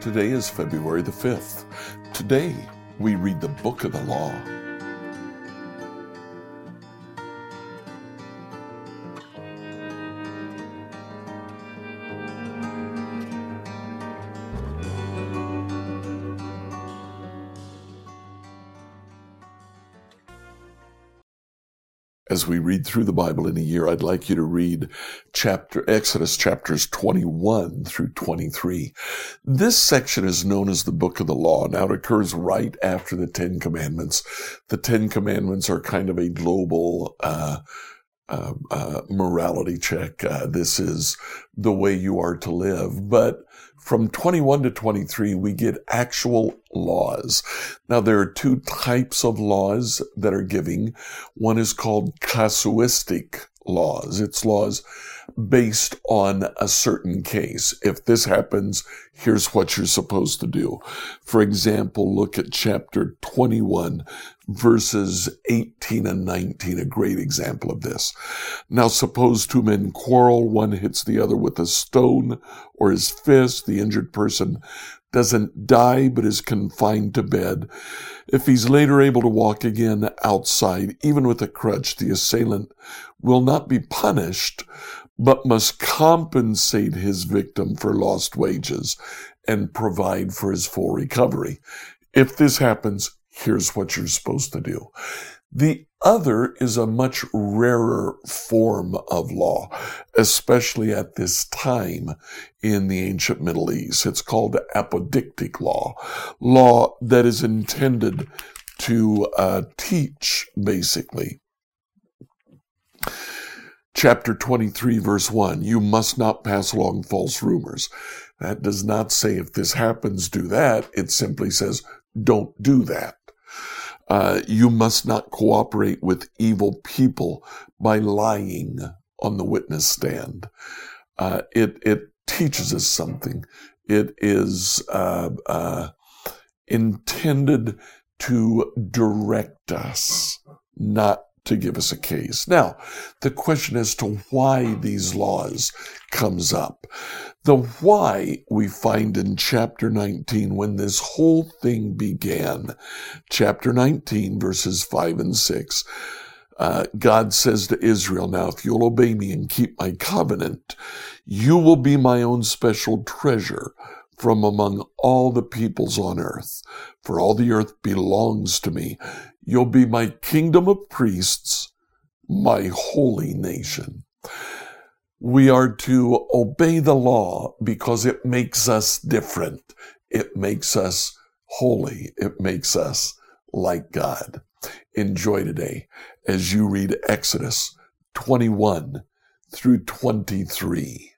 Today is February the 5th. Today we read the book of the law. We read through the Bible in a year, I'd like you to read chapter Exodus chapters 21 through 23. This section is known as the Book of the Law. Now it occurs right after the Ten Commandments. The Ten Commandments are kind of a global uh, uh, uh, morality check. Uh, this is the way you are to live. But from 21 to 23, we get actual laws. Now, there are two types of laws that are giving. One is called casuistic laws. It's laws based on a certain case. If this happens, here's what you're supposed to do. For example, look at chapter 21, verses 18 and 19, a great example of this. Now suppose two men quarrel, one hits the other with a stone or his fist, the injured person doesn't die but is confined to bed. If he's later able to walk again outside, even with a crutch, the assailant will not be punished, but must compensate his victim for lost wages and provide for his full recovery. If this happens, here's what you're supposed to do. The other is a much rarer form of law, especially at this time in the ancient Middle East. It's called apodictic law, law that is intended to uh, teach, basically. Chapter 23, verse 1 You must not pass along false rumors. That does not say if this happens, do that. It simply says, don't do that. Uh, you must not cooperate with evil people by lying on the witness stand. Uh, it it teaches us something. It is uh, uh intended to direct us, not to give us a case. Now, the question as to why these laws comes up. The why we find in chapter 19 when this whole thing began. Chapter 19, verses 5 and 6. Uh, God says to Israel, Now, if you'll obey me and keep my covenant, you will be my own special treasure from among all the peoples on earth. For all the earth belongs to me. You'll be my kingdom of priests, my holy nation. We are to obey the law because it makes us different. It makes us holy. It makes us like God. Enjoy today as you read Exodus 21 through 23.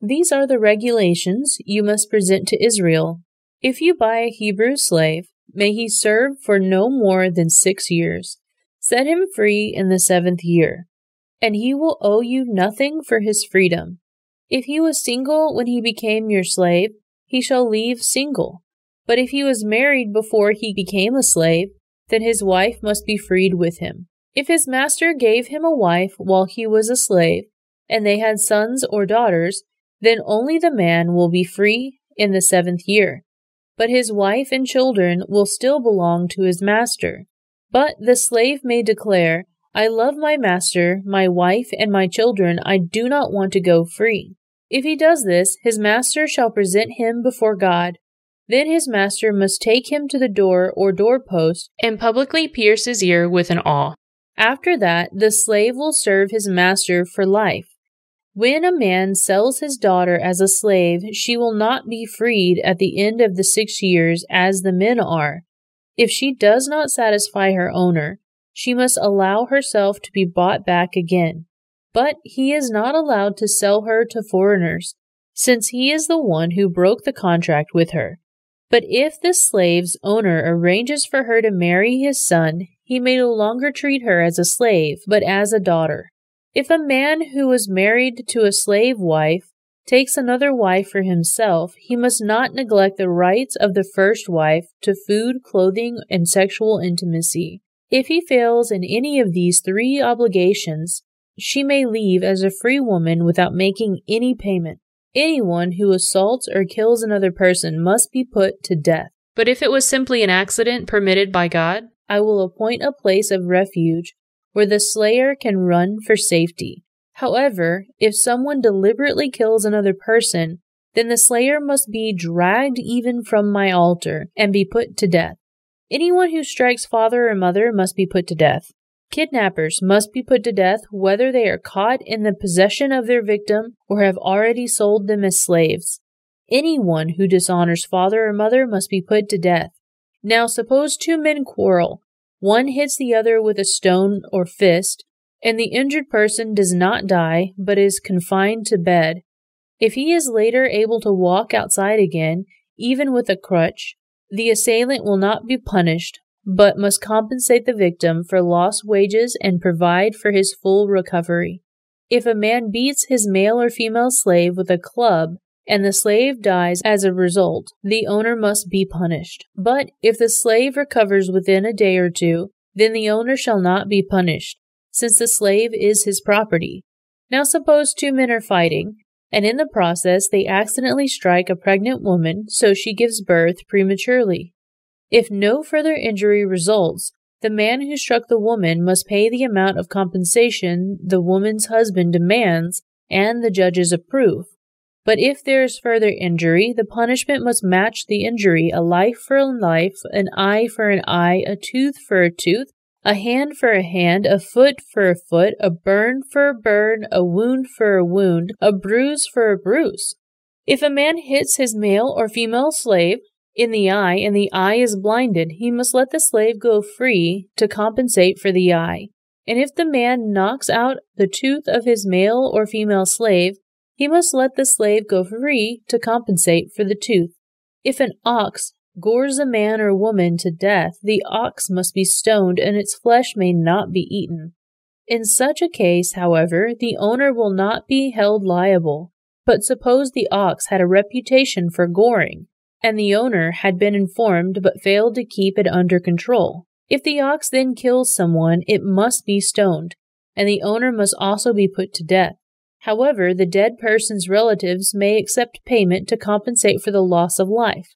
These are the regulations you must present to Israel. If you buy a Hebrew slave, may he serve for no more than six years. Set him free in the seventh year, and he will owe you nothing for his freedom. If he was single when he became your slave, he shall leave single. But if he was married before he became a slave, then his wife must be freed with him. If his master gave him a wife while he was a slave, and they had sons or daughters, then only the man will be free in the seventh year. But his wife and children will still belong to his master. But the slave may declare, I love my master, my wife, and my children. I do not want to go free. If he does this, his master shall present him before God. Then his master must take him to the door or doorpost and publicly pierce his ear with an awl. After that, the slave will serve his master for life. When a man sells his daughter as a slave, she will not be freed at the end of the six years as the men are. If she does not satisfy her owner, she must allow herself to be bought back again. But he is not allowed to sell her to foreigners, since he is the one who broke the contract with her. But if the slave's owner arranges for her to marry his son, he may no longer treat her as a slave, but as a daughter. If a man who was married to a slave wife takes another wife for himself, he must not neglect the rights of the first wife to food, clothing, and sexual intimacy. If he fails in any of these three obligations, she may leave as a free woman without making any payment. Anyone who assaults or kills another person must be put to death. But if it was simply an accident permitted by God, I will appoint a place of refuge where the slayer can run for safety. However, if someone deliberately kills another person, then the slayer must be dragged even from my altar and be put to death. Anyone who strikes father or mother must be put to death. Kidnappers must be put to death whether they are caught in the possession of their victim or have already sold them as slaves. Anyone who dishonors father or mother must be put to death. Now suppose two men quarrel. One hits the other with a stone or fist, and the injured person does not die, but is confined to bed. If he is later able to walk outside again, even with a crutch, the assailant will not be punished, but must compensate the victim for lost wages and provide for his full recovery. If a man beats his male or female slave with a club, and the slave dies as a result, the owner must be punished. But if the slave recovers within a day or two, then the owner shall not be punished, since the slave is his property. Now suppose two men are fighting, and in the process they accidentally strike a pregnant woman, so she gives birth prematurely. If no further injury results, the man who struck the woman must pay the amount of compensation the woman's husband demands and the judges approve. But if there is further injury, the punishment must match the injury a life for a life, an eye for an eye, a tooth for a tooth, a hand for a hand, a foot for a foot, a burn for a burn, a wound for a wound, a bruise for a bruise. If a man hits his male or female slave, in the eye and the eye is blinded, he must let the slave go free to compensate for the eye. And if the man knocks out the tooth of his male or female slave, he must let the slave go free to compensate for the tooth. If an ox gores a man or woman to death, the ox must be stoned and its flesh may not be eaten. In such a case, however, the owner will not be held liable. But suppose the ox had a reputation for goring, and the owner had been informed but failed to keep it under control. If the ox then kills someone, it must be stoned, and the owner must also be put to death. However, the dead person's relatives may accept payment to compensate for the loss of life.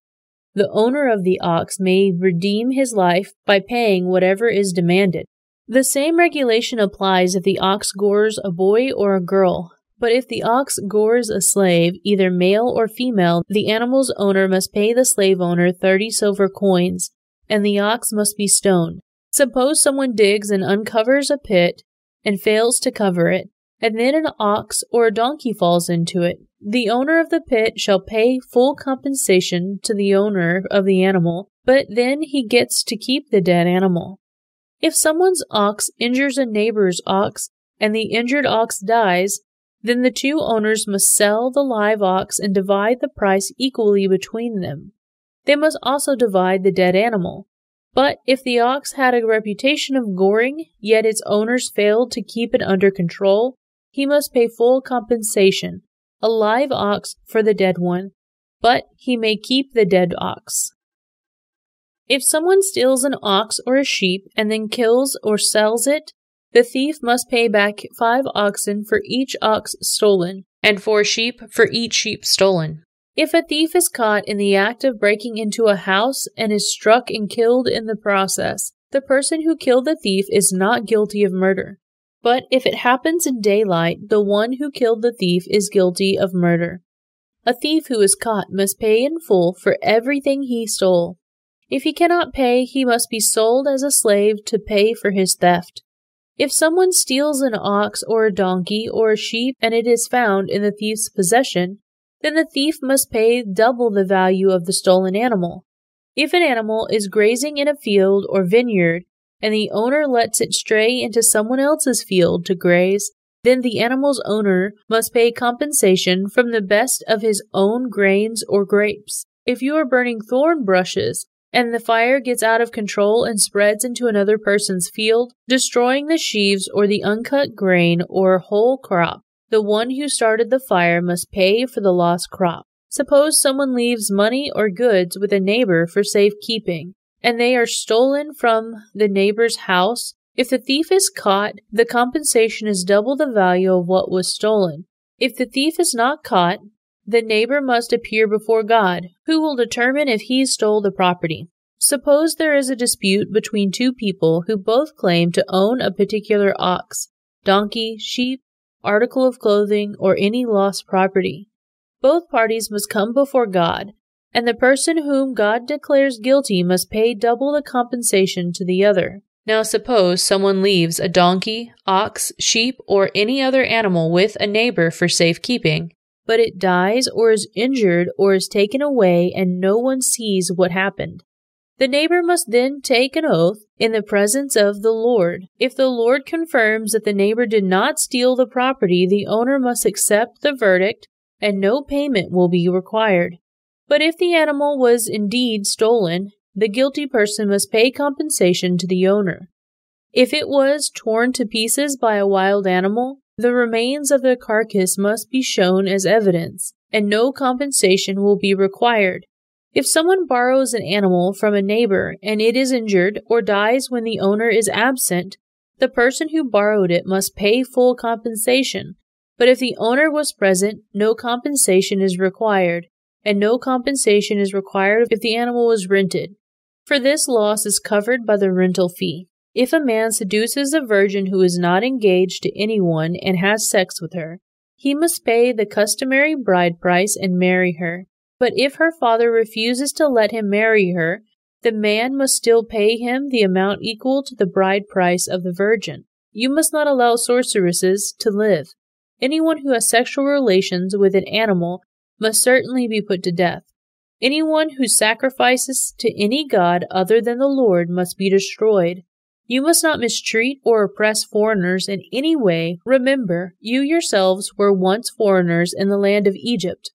The owner of the ox may redeem his life by paying whatever is demanded. The same regulation applies if the ox gores a boy or a girl, but if the ox gores a slave, either male or female, the animal's owner must pay the slave owner 30 silver coins, and the ox must be stoned. Suppose someone digs and uncovers a pit and fails to cover it, and then an ox or a donkey falls into it. The owner of the pit shall pay full compensation to the owner of the animal, but then he gets to keep the dead animal. If someone's ox injures a neighbor's ox and the injured ox dies, then the two owners must sell the live ox and divide the price equally between them. They must also divide the dead animal. But if the ox had a reputation of goring, yet its owners failed to keep it under control, he must pay full compensation, a live ox for the dead one, but he may keep the dead ox. If someone steals an ox or a sheep and then kills or sells it, the thief must pay back five oxen for each ox stolen, and four sheep for each sheep stolen. If a thief is caught in the act of breaking into a house and is struck and killed in the process, the person who killed the thief is not guilty of murder. But if it happens in daylight, the one who killed the thief is guilty of murder. A thief who is caught must pay in full for everything he stole. If he cannot pay, he must be sold as a slave to pay for his theft. If someone steals an ox or a donkey or a sheep and it is found in the thief's possession, then the thief must pay double the value of the stolen animal. If an animal is grazing in a field or vineyard and the owner lets it stray into someone else's field to graze, then the animal's owner must pay compensation from the best of his own grains or grapes. If you are burning thorn bushes and the fire gets out of control and spreads into another person's field, destroying the sheaves or the uncut grain or whole crop. The one who started the fire must pay for the lost crop. Suppose someone leaves money or goods with a neighbor for safekeeping, and they are stolen from the neighbor's house, if the thief is caught, the compensation is double the value of what was stolen. If the thief is not caught, the neighbor must appear before God, who will determine if he stole the property. Suppose there is a dispute between two people who both claim to own a particular ox, donkey, sheep, article of clothing, or any lost property. Both parties must come before God, and the person whom God declares guilty must pay double the compensation to the other. Now suppose someone leaves a donkey, ox, sheep, or any other animal with a neighbor for safekeeping, but it dies or is injured or is taken away and no one sees what happened. The neighbor must then take an oath in the presence of the Lord. If the Lord confirms that the neighbor did not steal the property, the owner must accept the verdict and no payment will be required. But if the animal was indeed stolen, the guilty person must pay compensation to the owner. If it was torn to pieces by a wild animal, the remains of the carcass must be shown as evidence, and no compensation will be required. If someone borrows an animal from a neighbor and it is injured or dies when the owner is absent, the person who borrowed it must pay full compensation. But if the owner was present, no compensation is required, and no compensation is required if the animal was rented, for this loss is covered by the rental fee. If a man seduces a virgin who is not engaged to anyone and has sex with her, he must pay the customary bride price and marry her. But if her father refuses to let him marry her, the man must still pay him the amount equal to the bride price of the virgin. You must not allow sorceresses to live. Anyone who has sexual relations with an animal must certainly be put to death. Anyone who sacrifices to any god other than the Lord must be destroyed. You must not mistreat or oppress foreigners in any way. Remember, you yourselves were once foreigners in the land of Egypt.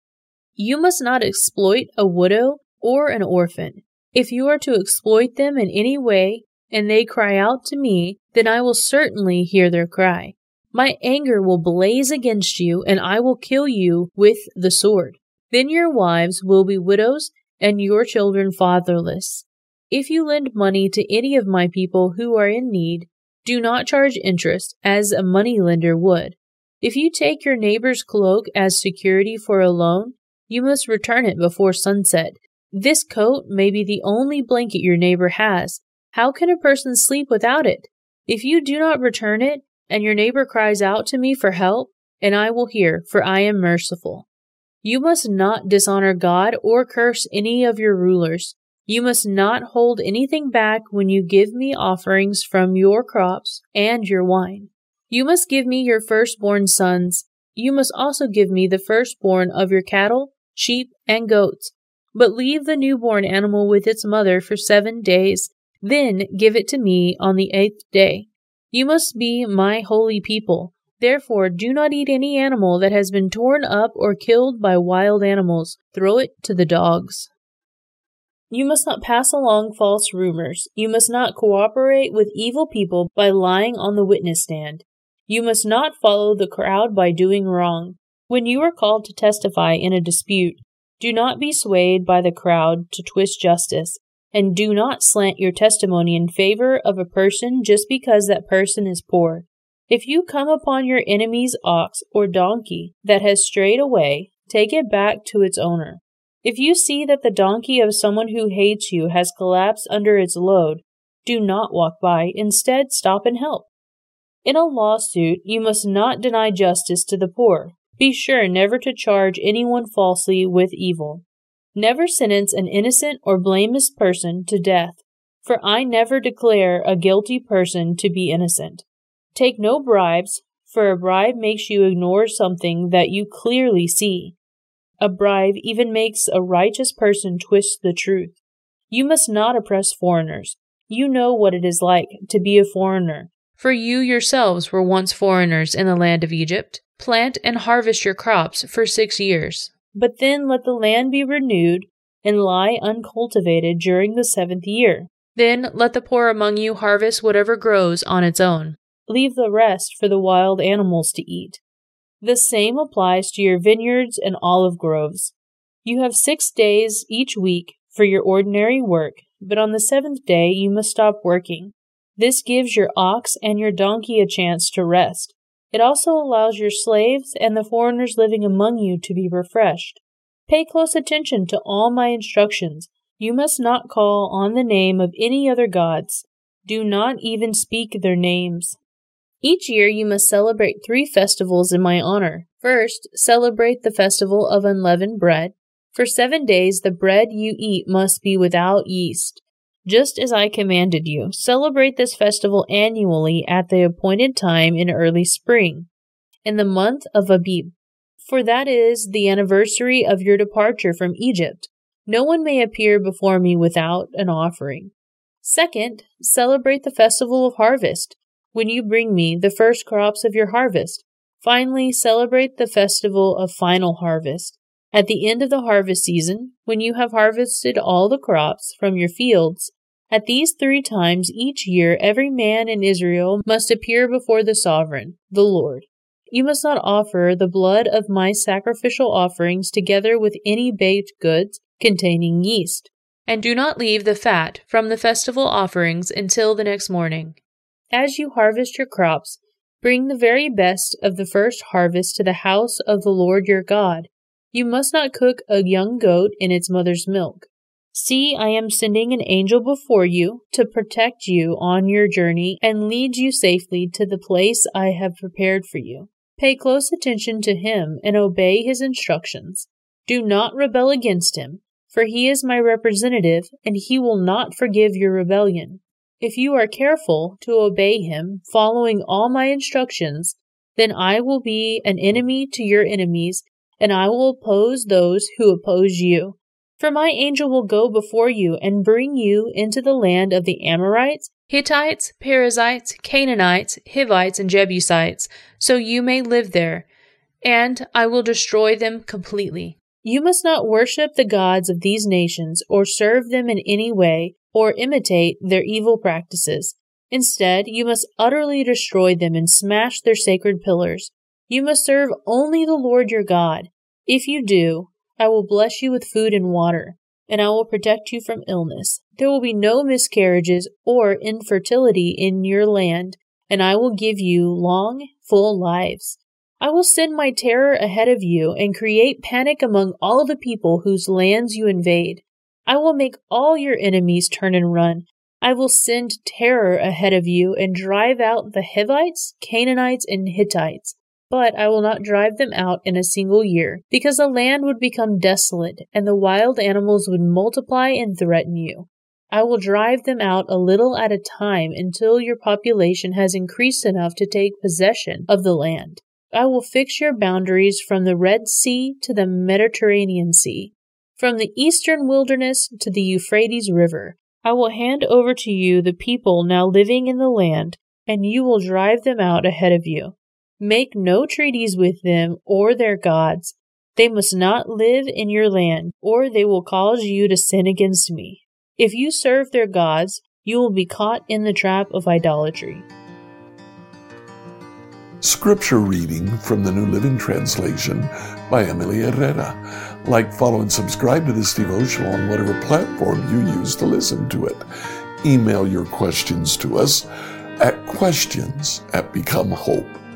You must not exploit a widow or an orphan. If you are to exploit them in any way, and they cry out to me, then I will certainly hear their cry. My anger will blaze against you, and I will kill you with the sword. Then your wives will be widows, and your children fatherless. If you lend money to any of my people who are in need, do not charge interest, as a money lender would. If you take your neighbor's cloak as security for a loan, you must return it before sunset. This coat may be the only blanket your neighbor has. How can a person sleep without it? If you do not return it, and your neighbor cries out to me for help, and I will hear, for I am merciful. You must not dishonor God or curse any of your rulers. You must not hold anything back when you give me offerings from your crops and your wine. You must give me your firstborn sons. You must also give me the firstborn of your cattle sheep, and goats. But leave the newborn animal with its mother for seven days, then give it to me on the eighth day. You must be my holy people. Therefore, do not eat any animal that has been torn up or killed by wild animals. Throw it to the dogs. You must not pass along false rumors. You must not cooperate with evil people by lying on the witness stand. You must not follow the crowd by doing wrong. When you are called to testify in a dispute, do not be swayed by the crowd to twist justice, and do not slant your testimony in favor of a person just because that person is poor. If you come upon your enemy's ox or donkey that has strayed away, take it back to its owner. If you see that the donkey of someone who hates you has collapsed under its load, do not walk by. Instead, stop and help. In a lawsuit, you must not deny justice to the poor. Be sure never to charge anyone falsely with evil. Never sentence an innocent or blameless person to death, for I never declare a guilty person to be innocent. Take no bribes, for a bribe makes you ignore something that you clearly see. A bribe even makes a righteous person twist the truth. You must not oppress foreigners. You know what it is like to be a foreigner. For you yourselves were once foreigners in the land of Egypt. Plant and harvest your crops for six years. But then let the land be renewed and lie uncultivated during the seventh year. Then let the poor among you harvest whatever grows on its own. Leave the rest for the wild animals to eat. The same applies to your vineyards and olive groves. You have six days each week for your ordinary work, but on the seventh day you must stop working. This gives your ox and your donkey a chance to rest. It also allows your slaves and the foreigners living among you to be refreshed. Pay close attention to all my instructions. You must not call on the name of any other gods. Do not even speak their names. Each year you must celebrate three festivals in my honor. First, celebrate the festival of unleavened bread. For seven days the bread you eat must be without yeast. Just as I commanded you, celebrate this festival annually at the appointed time in early spring, in the month of Abib, for that is the anniversary of your departure from Egypt. No one may appear before me without an offering. Second, celebrate the festival of harvest when you bring me the first crops of your harvest. Finally, celebrate the festival of final harvest. At the end of the harvest season, when you have harvested all the crops from your fields, at these three times each year every man in Israel must appear before the sovereign, the Lord. You must not offer the blood of my sacrificial offerings together with any baked goods containing yeast. And do not leave the fat from the festival offerings until the next morning. As you harvest your crops, bring the very best of the first harvest to the house of the Lord your God. You must not cook a young goat in its mother's milk. See, I am sending an angel before you to protect you on your journey and lead you safely to the place I have prepared for you. Pay close attention to him and obey his instructions. Do not rebel against him, for he is my representative and he will not forgive your rebellion. If you are careful to obey him, following all my instructions, then I will be an enemy to your enemies, and I will oppose those who oppose you. For my angel will go before you and bring you into the land of the Amorites, Hittites, Perizzites, Canaanites, Hivites, and Jebusites, so you may live there, and I will destroy them completely. You must not worship the gods of these nations or serve them in any way, or imitate their evil practices. Instead, you must utterly destroy them and smash their sacred pillars. You must serve only the Lord your God. If you do, I will bless you with food and water, and I will protect you from illness. There will be no miscarriages or infertility in your land, and I will give you long, full lives. I will send my terror ahead of you and create panic among all the people whose lands you invade. I will make all your enemies turn and run. I will send terror ahead of you and drive out the Hivites, Canaanites, and Hittites. But I will not drive them out in a single year, because the land would become desolate, and the wild animals would multiply and threaten you. I will drive them out a little at a time until your population has increased enough to take possession of the land. I will fix your boundaries from the Red Sea to the Mediterranean Sea, from the eastern wilderness to the Euphrates River, I will hand over to you the people now living in the land, and you will drive them out ahead of you. Make no treaties with them or their gods. They must not live in your land, or they will cause you to sin against me. If you serve their gods, you will be caught in the trap of idolatry. Scripture reading from the New Living Translation by Emily Herrera. Like, follow, and subscribe to this devotional on whatever platform you use to listen to it. Email your questions to us at questions at becomehope.com.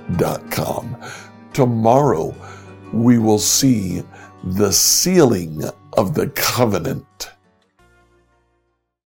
Tomorrow, we will see the sealing of the covenant.